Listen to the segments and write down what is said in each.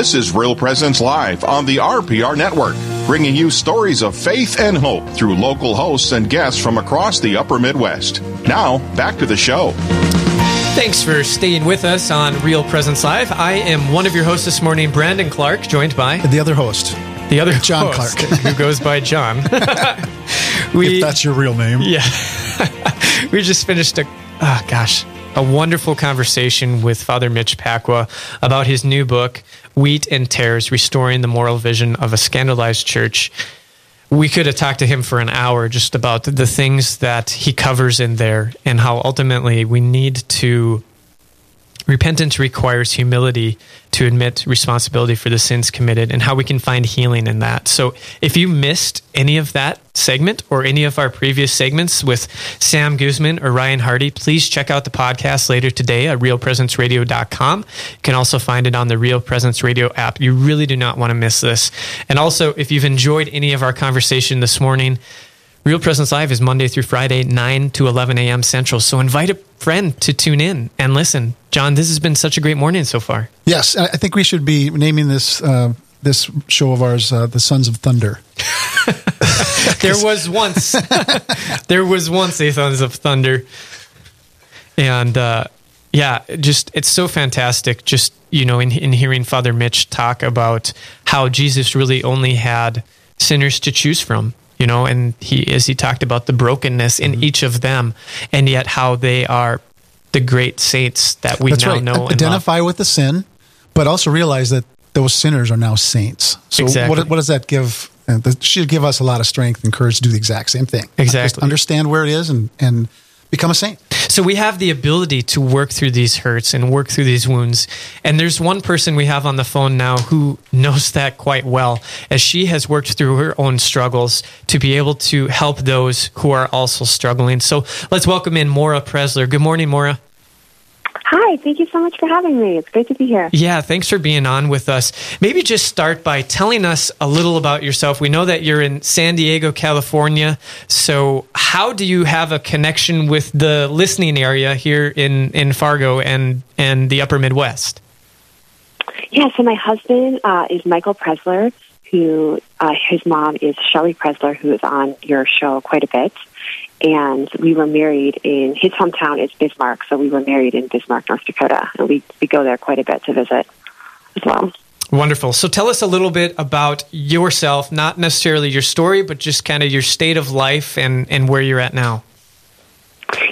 This is Real Presence Live on the RPR Network, bringing you stories of faith and hope through local hosts and guests from across the upper Midwest. Now, back to the show. Thanks for staying with us on Real Presence Live. I am one of your hosts this morning, Brandon Clark, joined by the other host, the other John host, Clark, who goes by John. we, if that's your real name. Yeah. we just finished a, oh gosh, a wonderful conversation with Father Mitch Pacwa about his new book, Wheat and Tares Restoring the Moral Vision of a Scandalized Church. We could have talked to him for an hour just about the things that he covers in there and how ultimately we need to Repentance requires humility to admit responsibility for the sins committed and how we can find healing in that. So, if you missed any of that segment or any of our previous segments with Sam Guzman or Ryan Hardy, please check out the podcast later today at realpresenceradio.com. You can also find it on the Real Presence Radio app. You really do not want to miss this. And also, if you've enjoyed any of our conversation this morning, Real Presence Live is Monday through Friday, 9 to 11 a.m. Central. So invite a friend to tune in and listen. John, this has been such a great morning so far. Yes, I think we should be naming this uh, this show of ours uh, "The Sons of Thunder." there was once, there was once a Sons of Thunder, and uh, yeah, just it's so fantastic. Just you know, in, in hearing Father Mitch talk about how Jesus really only had sinners to choose from you know, and he as he talked about the brokenness in mm-hmm. each of them, and yet how they are the great saints that we That's now right. know. Identify with the sin, but also realize that those sinners are now saints. So exactly. what, what does that give? Uh, that should give us a lot of strength and courage to do the exact same thing. Exactly. Just understand where it is and and become a saint. So we have the ability to work through these hurts and work through these wounds. And there's one person we have on the phone now who knows that quite well, as she has worked through her own struggles to be able to help those who are also struggling. So let's welcome in Maura Preszler. Good morning, Maura. Hi, thank you so much for having me. It's great to be here. Yeah, thanks for being on with us. Maybe just start by telling us a little about yourself. We know that you're in San Diego, California. So, how do you have a connection with the listening area here in, in Fargo and, and the upper Midwest? Yeah, so my husband uh, is Michael Preszler, who uh, his mom is Shelly Preszler, who is on your show quite a bit and we were married in his hometown is Bismarck, so we were married in Bismarck, North Dakota, and we we go there quite a bit to visit as well. Wonderful. So tell us a little bit about yourself, not necessarily your story, but just kind of your state of life and and where you're at now.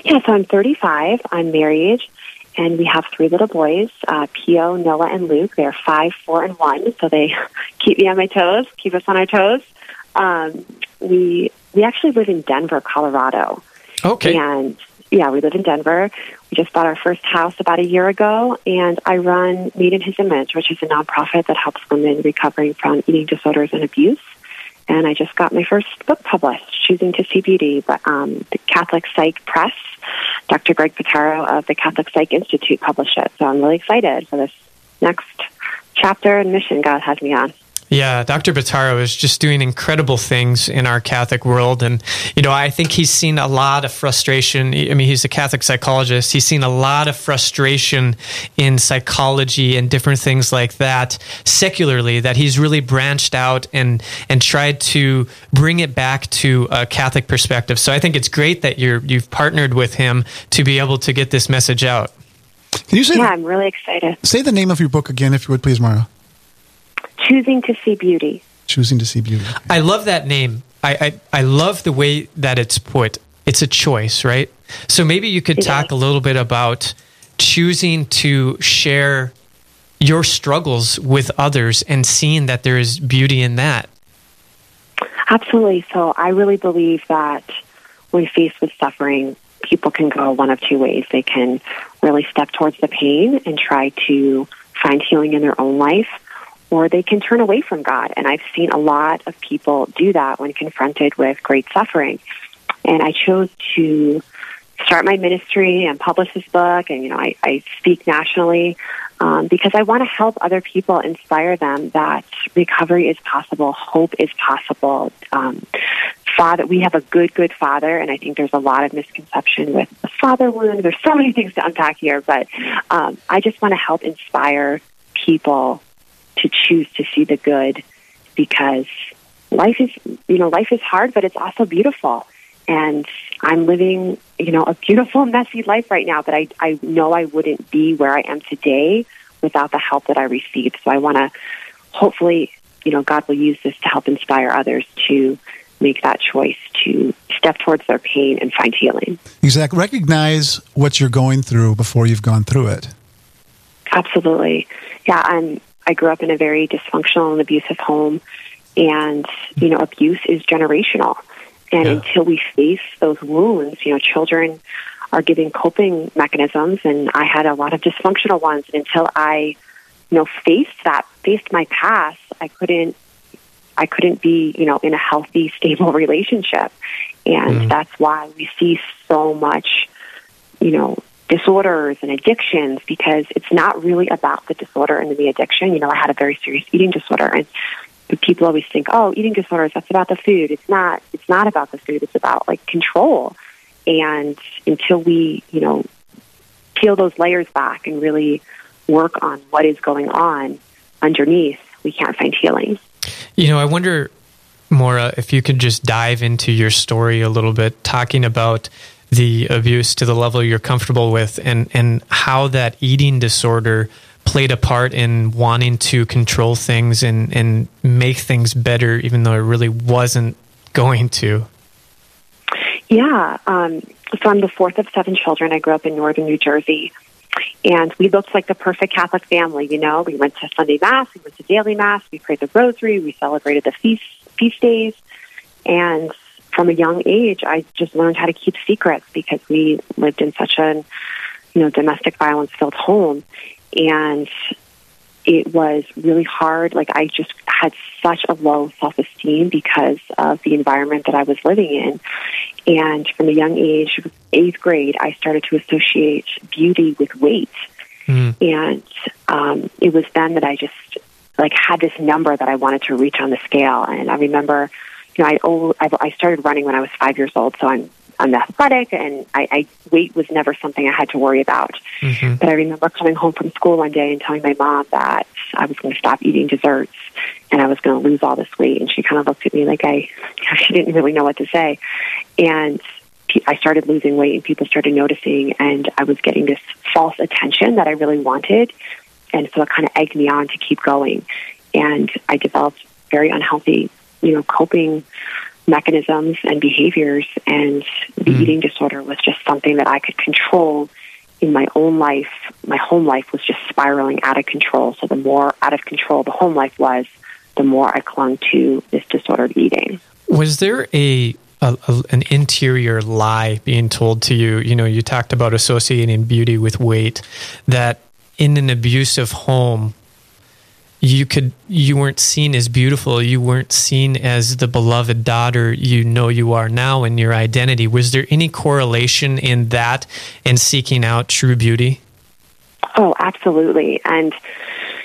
Yeah, so I'm 35. I'm married, and we have three little boys: uh, Pio, Noah, and Luke. They're five, four, and one, so they keep me on my toes, keep us on our toes. Um, we we actually live in Denver, Colorado. Okay. And yeah, we live in Denver. We just bought our first house about a year ago, and I run Made in His Image, which is a nonprofit that helps women recovering from eating disorders and abuse. And I just got my first book published, Choosing to See Beauty, but um, the Catholic Psych Press. Dr. Greg Bottaro of the Catholic Psych Institute published it. So I'm really excited for this next chapter and mission God has me on. Yeah, Dr. Bottaro is just doing incredible things in our Catholic world. And, you know, I think he's seen a lot of frustration. I mean, he's a Catholic psychologist. He's seen a lot of frustration in psychology and different things like that secularly that he's really branched out and, and tried to bring it back to a Catholic perspective. So I think it's great that you're, you've partnered with him to be able to get this message out. Can you say? Yeah, the, I'm really excited. Say the name of your book again, if you would, please, Mara. Choosing to See Beauty. Choosing to See Beauty. I love that name. I, I, I love the way that it's put. It's a choice, right? So maybe you could talk a little bit about choosing to share your struggles with others and seeing that there is beauty in that. Absolutely. So I really believe that when faced with suffering, people can go one of two ways. They can really step towards the pain and try to find healing in their own life, or they can turn away from God. And I've seen a lot of people do that when confronted with great suffering. And I chose to start my ministry and publish this book, and you know, I, I speak nationally um, because I want to help other people, inspire them that recovery is possible, hope is possible. Um, father, we have a good, good father, and I think there's a lot of misconception with the father wound. There's so many things to unpack here, but um, I just want to help inspire people to choose to see the good because life is, you know, life is hard, but it's also beautiful. And I'm living, you know, a beautiful, messy life right now, but I, I know I wouldn't be where I am today without the help that I received. So I want to hopefully, you know, God will use this to help inspire others to make that choice to step towards their pain and find healing. Exactly. Recognize what you're going through before you've gone through it. Absolutely. Yeah, I'm I grew up in a very dysfunctional and abusive home and you know, abuse is generational. And yeah. until we face those wounds, you know, children are giving coping mechanisms and I had a lot of dysfunctional ones and until I, you know, faced that, faced my past, I couldn't I couldn't be, you know, in a healthy, stable relationship. And mm. that's why we see so much, you know, disorders and addictions because it's not really about the disorder and the addiction. You know, I had a very serious eating disorder and people always think, oh, eating disorders, that's about the food. It's not, it's not about the food. It's about like control. And until we, you know, peel those layers back and really work on what is going on underneath, we can't find healing. You know, I wonder, Maura, if you could just dive into your story a little bit, talking about the abuse to the level you're comfortable with and, and how that eating disorder played a part in wanting to control things and, and make things better, even though it really wasn't going to. Yeah. Um, so I'm the fourth of seven children. I grew up in northern New Jersey. And we looked like the perfect Catholic family, you know. We went to Sunday Mass, we went to daily Mass, we prayed the rosary, we celebrated the feast feast days. And from a young age, I just learned how to keep secrets because we lived in such a, you know, domestic violence filled home. And it was really hard. Like I just had such a low self esteem because of the environment that I was living in. And from a young age, eighth grade, I started to associate beauty with weight. Mm. And um, it was then that I just like had this number that I wanted to reach on the scale. And I remember, you know, I I started running when I was five years old, so I'm I'm athletic, and I, I weight was never something I had to worry about. Mm-hmm. But I remember coming home from school one day and telling my mom that I was going to stop eating desserts and I was going to lose all this weight. And she kind of looked at me like I, she didn't really know what to say. And I started losing weight, and people started noticing, and I was getting this false attention that I really wanted, and so it kind of egged me on to keep going. And I developed very unhealthy, you know, coping mechanisms and behaviors. And the mm. eating disorder was just something that I could control in my own life. My home life was just spiraling out of control. So the more out of control the home life was, the more I clung to this disordered eating. Was there a, a, a, an interior lie being told to you? You know, you talked about associating beauty with weight. That in an abusive home, you could you weren't seen as beautiful. You weren't seen as the beloved daughter you know you are now in your identity. Was there any correlation in that and seeking out true beauty? Oh absolutely. And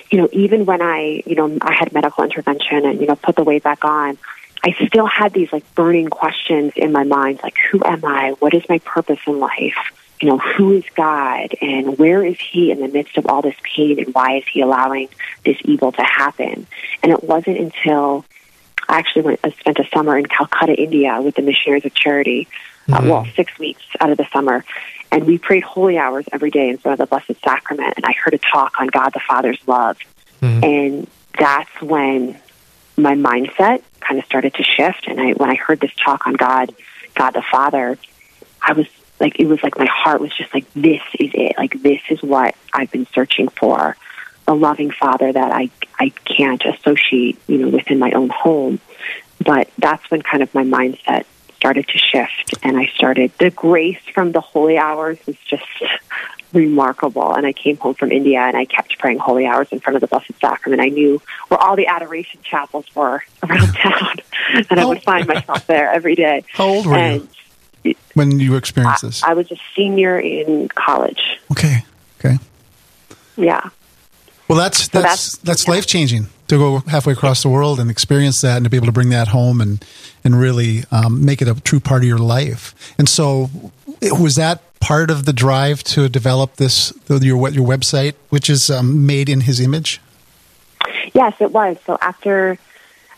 you know even when i you know i had medical intervention and you know put the weight back on i still had these like burning questions in my mind like who am i? What is my purpose in life you know, who is God and where is He in the midst of all this pain and why is He allowing this evil to happen? And it wasn't until I actually went, I spent a summer in Calcutta, India with the Missionaries of Charity, uh, mm-hmm. uh, well, six weeks out of the summer. And we prayed holy hours every day in front of the Blessed Sacrament. And I heard a talk on God the Father's love. Mm-hmm. And that's when my mindset kind of started to shift. And I, when I heard this talk on God, God the Father, I was like it was like my heart was just like this is it. Like this is what i've been searching for. A loving father that i i can't associate you know within my own home. But that's when kind of my mindset started to shift. And i started the grace from the holy hours was just remarkable. And i came home from india and i kept praying holy hours in front of the blessed sacrament. I knew where all the adoration chapels were around town. And i would find myself there every day. how old were and, you when you experienced this? I, I was a senior in college. Okay. Okay. Yeah. Well, that's that's that's, that's yeah. life changing to go halfway across the world and experience that, and to be able to bring that home and and really um, make it a true part of your life. And so, was that part of the drive to develop this your your website, which is um, made in His image? Yes, it was. So after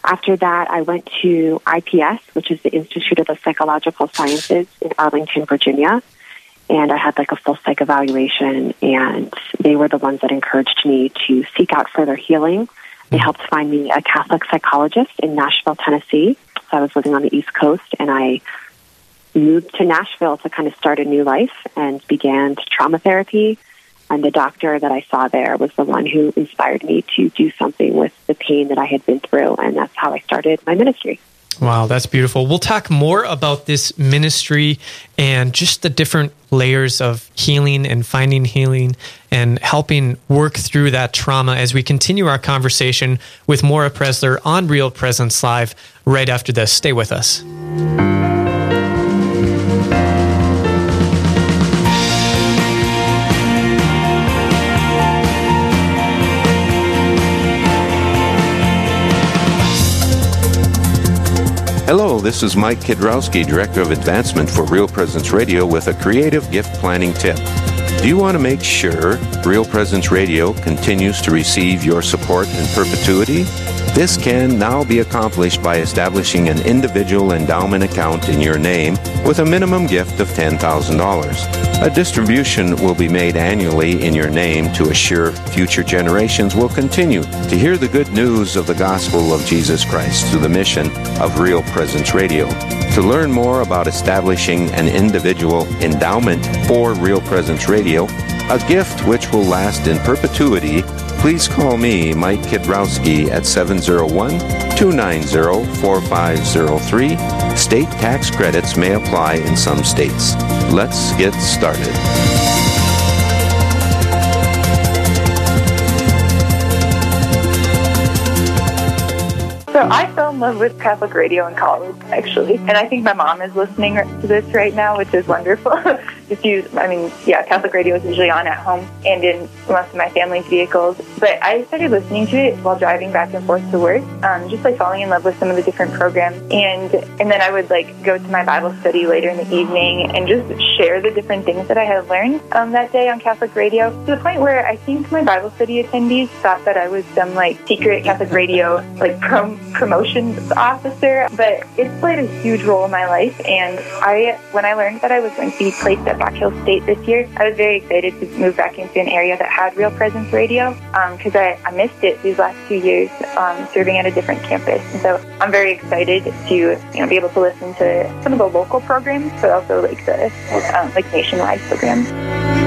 after that, I went to IPS, which is the Institute of the Psychological Sciences in Arlington, Virginia. And I had like a full psych evaluation, and they were the ones that encouraged me to seek out further healing. They mm-hmm. helped find me a Catholic psychologist in Nashville, Tennessee. So I was living on the East Coast, and I moved to Nashville to kind of start a new life and began trauma therapy and the doctor that I saw there was the one who inspired me to do something with the pain that I had been through. And that's how I started my ministry. Wow, that's beautiful. We'll talk more about this ministry and just the different layers of healing and finding healing and helping work through that trauma as we continue our conversation with Maura Preszler on Real Presence Live right after this. Stay with us. This is Mike Kidrowski, Director of Advancement for Real Presence Radio, with a creative gift planning tip. Do you want to make sure Real Presence Radio continues to receive your support in perpetuity? This can now be accomplished by establishing an individual endowment account in your name with a minimum gift of $10,000. A distribution will be made annually in your name to assure future generations will continue to hear the good news of the gospel of Jesus Christ through the mission of Real Presence Radio. To learn more about establishing an individual endowment for Real Presence Radio, a gift which will last in perpetuity, please call me, Mike Kidrowski, at 701 290 4503. State tax credits may apply in some states. Let's get started. So I fell in love with Catholic radio in college, actually. And I think my mom is listening to this right now, which is wonderful. just use, I mean, yeah, Catholic radio is usually on at home and in most of my family's vehicles. But I started listening to it while driving back and forth to work, um, just like falling in love with some of the different programs. And and then I would like go to my Bible study later in the evening and just share the different things that I had learned um, that day on Catholic radio to the point where I think my Bible study attendees thought that I was some like secret Catholic radio like prom- promotions officer. But it's played a huge role in my life. And I, when I learned that I was going to be placed at Black Hills State this year, I was very excited to move back into an area that had real presence radio because um, I, I missed it these last two years um, serving at a different campus. And so I'm very excited to you know be able to listen to some of the local programs, but also like the um, like nationwide programs.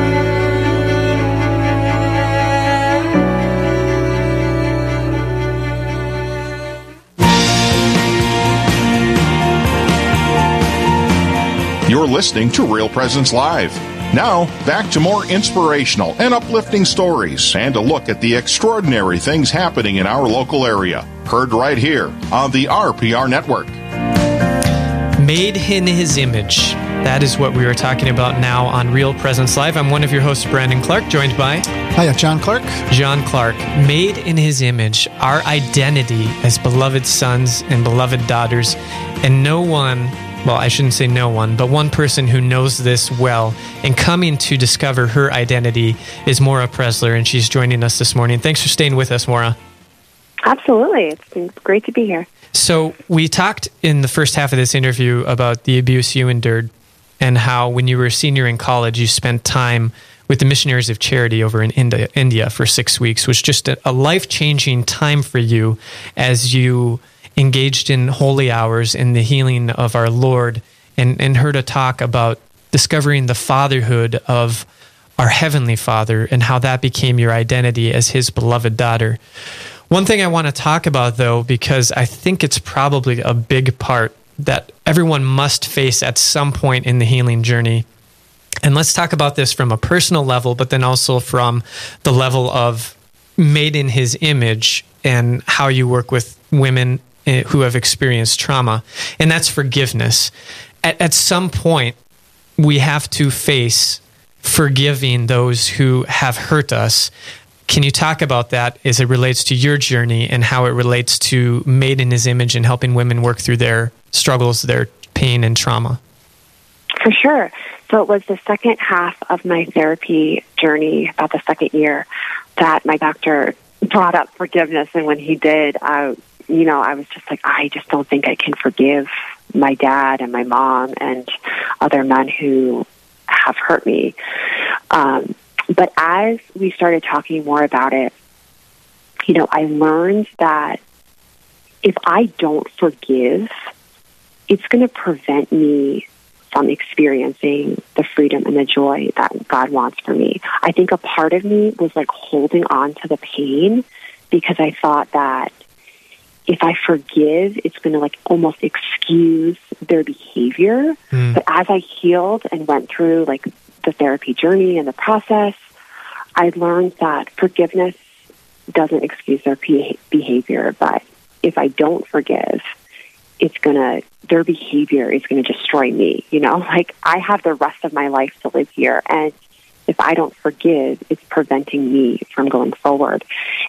You're listening to Real Presence Live. Now, back to more inspirational and uplifting stories and a look at the extraordinary things happening in our local area. Heard right here on the RPR Network. Made in His Image. That is what we are talking about now on Real Presence Live. I'm one of your hosts, Brandon Clark, joined by. Hiya, John Clark. John Clark. Made in His Image. Our identity as beloved sons and beloved daughters. And no one well, I shouldn't say no one, but one person who knows this well and coming to discover her identity is Maura Preszler, and she's joining us this morning. Thanks for staying with us, Maura. Absolutely. It's been great to be here. So, we talked in the first half of this interview about the abuse you endured and how when you were a senior in college, you spent time with the Missionaries of Charity over in India, India for six weeks, which was just a, a life changing time for you as you engaged in holy hours in the healing of our Lord and, and heard a talk about discovering the fatherhood of our Heavenly Father and how that became your identity as His beloved daughter. One thing I want to talk about, though, because I think it's probably a big part that everyone must face at some point in the healing journey. And let's talk about this from a personal level, but then also from the level of made in His image and how you work with women Eh, who have experienced trauma, and that's forgiveness. At, at some point, we have to face forgiving those who have hurt us. Can you talk about that as it relates to your journey and how it relates to Made in His Image and helping women work through their struggles, their pain, and trauma? For sure. So it was the second half of my therapy journey, about the second year, that my doctor brought up forgiveness, and when he did, I, you know, I was just like, I just don't think I can forgive my dad and my mom and other men who have hurt me. Um, but as we started talking more about it, you know, I learned that if I don't forgive, it's going to prevent me from experiencing the freedom and the joy that God wants for me. I think a part of me was like holding on to the pain because I thought that if I forgive, it's going to like almost excuse their behavior. Mm. But as I healed and went through like the therapy journey and the process, I learned that forgiveness doesn't excuse their behavior, but if I don't forgive, it's going to their behavior is going to destroy me you know like i have the rest of my life to live here and if i don't forgive it's preventing me from going forward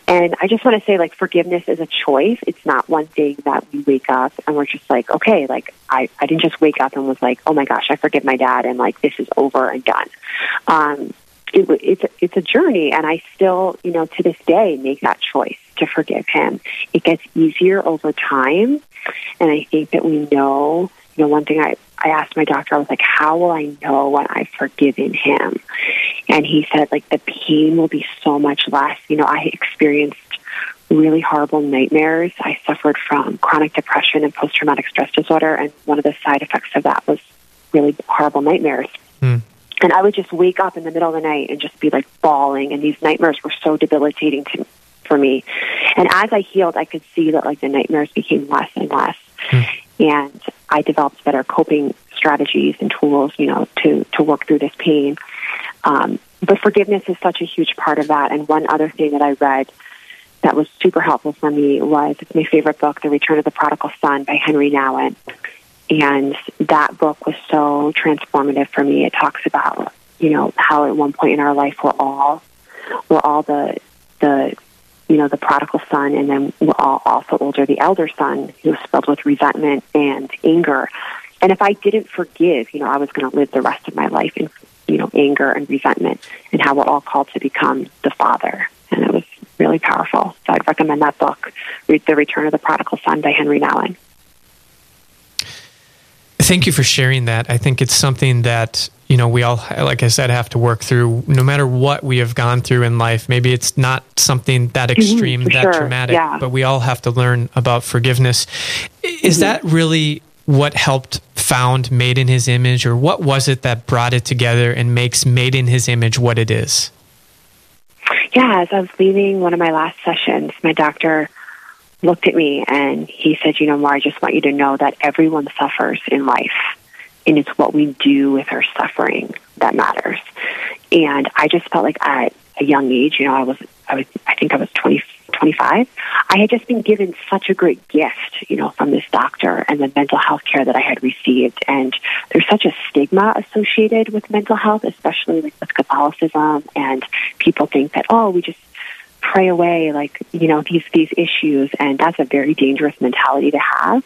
and i just want to say like forgiveness is a choice it's not one thing that we wake up and we're just like okay like i i didn't just wake up and was like oh my gosh i forgive my dad and like this is over and done um it, it's it's a journey, and I still, you know, to this day, make that choice to forgive him. It gets easier over time, and I think that we know. You know, one thing I I asked my doctor, I was like, "How will I know when I've forgiven him?" And he said, like, the pain will be so much less. You know, I experienced really horrible nightmares. I suffered from chronic depression and post traumatic stress disorder, and one of the side effects of that was really horrible nightmares. Mm. And I would just wake up in the middle of the night and just be like bawling. And these nightmares were so debilitating to, for me. And as I healed, I could see that like the nightmares became less and less. Hmm. And I developed better coping strategies and tools, you know, to, to work through this pain. Um, but forgiveness is such a huge part of that. And one other thing that I read that was super helpful for me was my favorite book, The Return of the Prodigal Son by Henri Nouwen. And that book was so transformative for me. It talks about, you know, how at one point in our life we're all we're all the the you know, the prodigal son and then we're all also older, the elder son who was filled with resentment and anger. And if I didn't forgive, you know, I was gonna live the rest of my life in you know, anger and resentment and how we're all called to become the father. And it was really powerful. So I'd recommend that book, The Return of the Prodigal Son by Henri Nouwen. Thank you for sharing that. I think it's something that you know we all, like I said, have to work through. No matter what we have gone through in life, maybe it's not something that mm-hmm, extreme, mm-hmm, that sure. traumatic, yeah. but we all have to learn about forgiveness. Is mm-hmm. that really what helped found Made in His Image, or what was it that brought it together and makes Made in His Image what it is? Yeah, as I was leaving one of my last sessions, my doctor looked at me and he said, You know, Mar, I just want you to know that everyone suffers in life. And it's what we do with our suffering that matters. And I just felt like at a young age, you know, I was, I was, I think I was 20, 25. I had just been given such a great gift, you know, from this doctor and the mental health care that I had received. And there's such a stigma associated with mental health, especially like with Catholicism. And people think that, oh, we just pray away like you know these these issues and that's a very dangerous mentality to have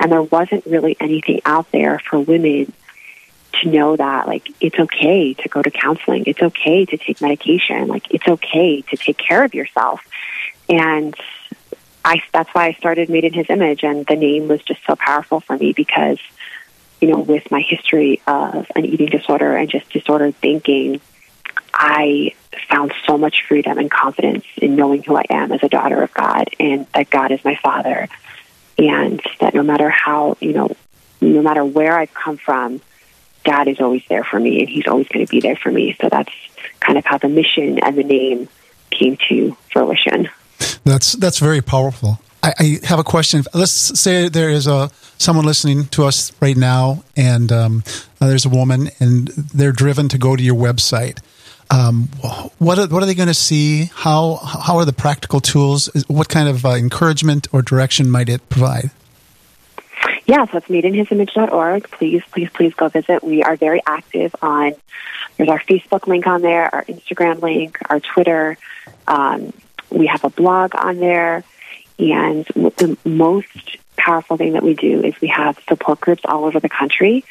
and there wasn't really anything out there for women to know that like it's okay to go to counseling. It's okay to take medication. Like it's okay to take care of yourself. And i that's why i started made in his image. And the name was just so powerful for me because you know with my history of an eating disorder and just disordered thinking I found so much freedom and confidence in knowing who I am as a daughter of God and that God is my father. And that no matter how, you know, no matter where I've come from, God is always there for me and He's always going to be there for me. So that's kind of how the mission and the name came to fruition. That's that's very powerful. I, I have a question. Let's say there is a someone listening to us right now, and um, there's a woman, and they're driven to go to your website um, what are, what are they going to see? How how are the practical tools? What kind of uh, encouragement or direction might it provide? Yeah, so it's madeinhisimage.org. Please, please, please go visit. We are very active on. There's our Facebook link on there, our Instagram link, our Twitter. Um, we have a blog on there, and the most powerful thing that we do is we have support groups all over the country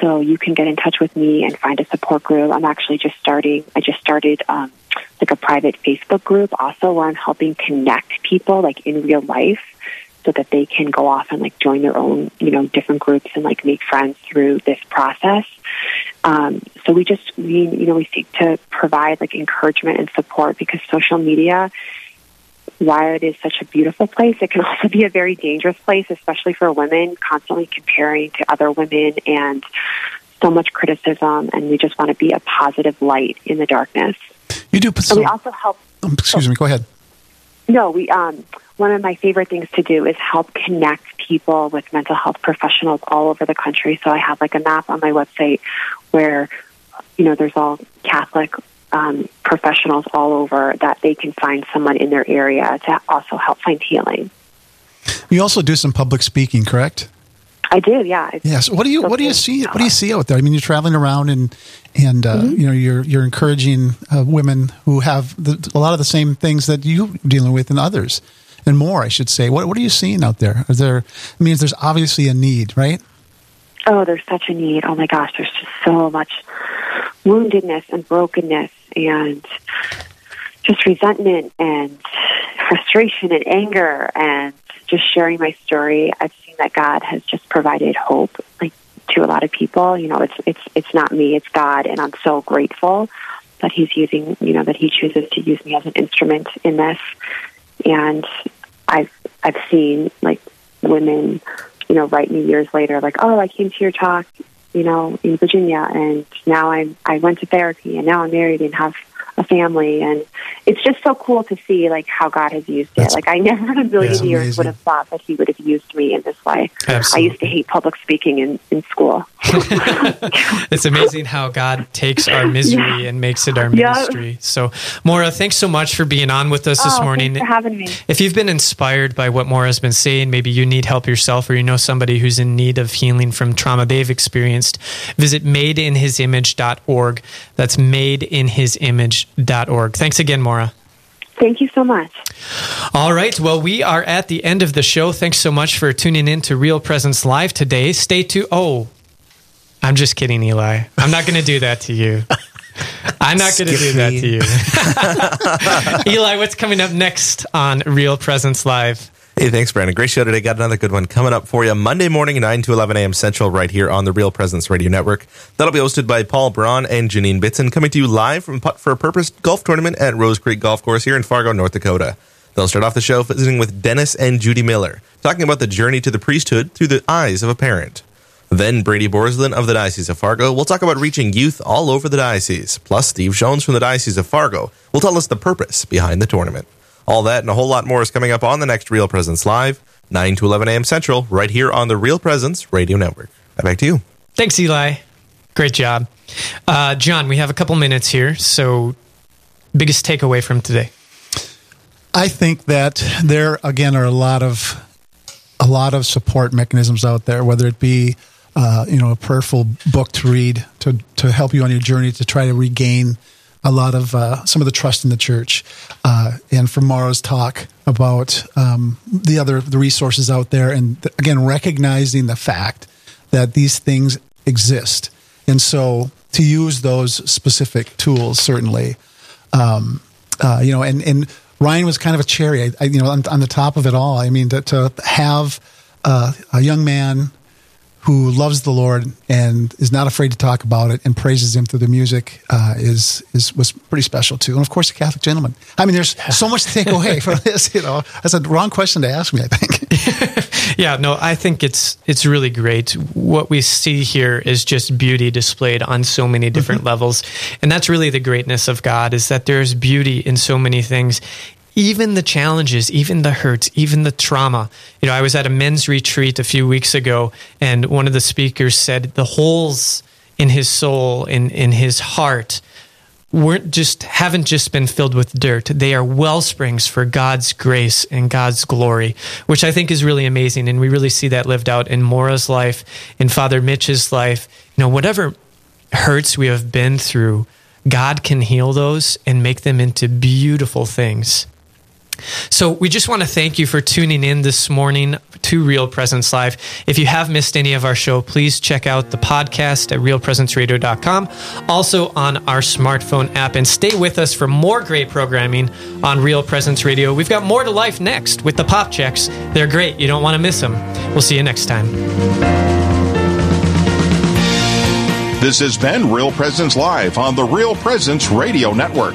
so you can get in touch with me and find a support group. I'm actually just starting, I just started um, like a private Facebook group also where I'm helping connect people like in real life so that they can go off and like join their own, you know, different groups and like make friends through this process. Um, so we just, we, you know, we seek to provide like encouragement and support because social media, while it is such a beautiful place, it can also be a very dangerous place, especially for women, constantly comparing to other women and so much criticism. And we just want to be a positive light in the darkness. You do. So, we also help. Um, excuse oh, me. Go ahead. No, we. Um, one of my favorite things to do is help connect people with mental health professionals all over the country. So I have like a map on my website where, you know, there's all Catholic um, professionals all over that they can find someone in their area to also help find healing. You also do some public speaking, correct? I do, yeah. yes. What do you What do you see? What do you see out there? I mean, you're traveling around and and uh, mm-hmm. you know you're you're encouraging uh, women who have the, a lot of the same things that you are dealing with and others and more, I should say. What, what are you seeing out there? Are there, I mean, there's obviously a need, right? Oh, there's such a need. Oh my gosh, there's just so much woundedness and brokenness and just resentment and frustration and anger and just sharing my story. I've seen that God has just provided hope, like to a lot of people. You know, it's it's it's not me, it's God, and I'm so grateful that He's using, you know, that He chooses to use me as an instrument in this. And I've I've seen like women, you know, write me years later, like, "Oh, I came to your talk, you know, in Virginia, and now I'm I went to therapy, and now I'm married and have a family and it's just so cool to see like how God has used it. Like I never in a million years would have thought that he would have used me in this way. Absolutely. I used to hate public speaking in, in school. it's amazing how God takes our misery yeah. and makes it our ministry. Yeah. So Maura, thanks so much for being on with us oh, this morning. Thanks for having me. If you've been inspired by what Maura's been saying, maybe you need help yourself or you know somebody who's in need of healing from trauma they've experienced, visit madeinhisimage.org. That's madeinhisimage.org org. Thanks again, Maura. Thank you so much. All right. Well, we are at the end of the show. Thanks so much for tuning in to Real Presence Live today. Stay tuned. Oh, I'm just kidding, Eli. I'm not going to do that to you. I'm not going to do that to you. Eli, what's coming up next on Real Presence Live? Hey, thanks, Brandon. Great show today. Got another good one coming up for you Monday morning, 9 to 11 a.m. Central, right here on the Real Presence Radio Network. That'll be hosted by Paul Braun and Janine Bitson, coming to you live from Putt for a Purpose Golf Tournament at Rose Creek Golf Course here in Fargo, North Dakota. They'll start off the show visiting with Dennis and Judy Miller, talking about the journey to the priesthood through the eyes of a parent. Then Brady Borslin of the Diocese of Fargo will talk about reaching youth all over the diocese. Plus, Steve Jones from the Diocese of Fargo will tell us the purpose behind the tournament. All that and a whole lot more is coming up on the next Real Presence Live, 9 to 11 a.m. Central, right here on the Real Presence Radio Network. Back to you. Thanks, Eli. Great job. Uh, John, we have a couple minutes here. So, biggest takeaway from today? I think that there, again, are a lot of a lot of support mechanisms out there, whether it be uh, you know a prayerful book to read to to help you on your journey to try to regain a lot of uh, some of the trust in the church, uh, and from Maura's talk about um, the other the resources out there, and th- again recognizing the fact that these things exist, and so to use those specific tools certainly, um, uh, you know, and and Ryan was kind of a cherry, I, I, you know, on, on, the top of it all. I mean, to, to have uh, a young man who loves the Lord and is not afraid to talk about it and praises Him through the music uh, is is was pretty special too. And of course, a Catholic gentleman. I mean, there's so much to take away from this. You know, that's a wrong question to ask me. I think. yeah, no, I think it's it's really great. What we see here is just beauty displayed on so many different mm-hmm. levels, and that's really the greatness of God is that there's beauty in so many things even the challenges, even the hurts, even the trauma. You know, I was at a men's retreat a few weeks ago, and one of the speakers said the holes in his soul, in, in his heart, weren't just haven't just been filled with dirt. They are well springs for God's grace and God's glory, which I think is really amazing. And we really see that lived out in Maura's life, in Father Mitch's life. You know, whatever hurts we have been through, God can heal those and make them into beautiful things. So we just want to thank you for tuning in this morning to Real Presence Live. If you have missed any of our show, please check out the podcast at realpresenceradio.com, also on our smartphone app, and stay with us for more great programming on Real Presence Radio. We've got more to life next with the pop checks. They're great. You don't want to miss them. We'll see you next time. This has been Real Presence Live on the Real Presence Radio Network.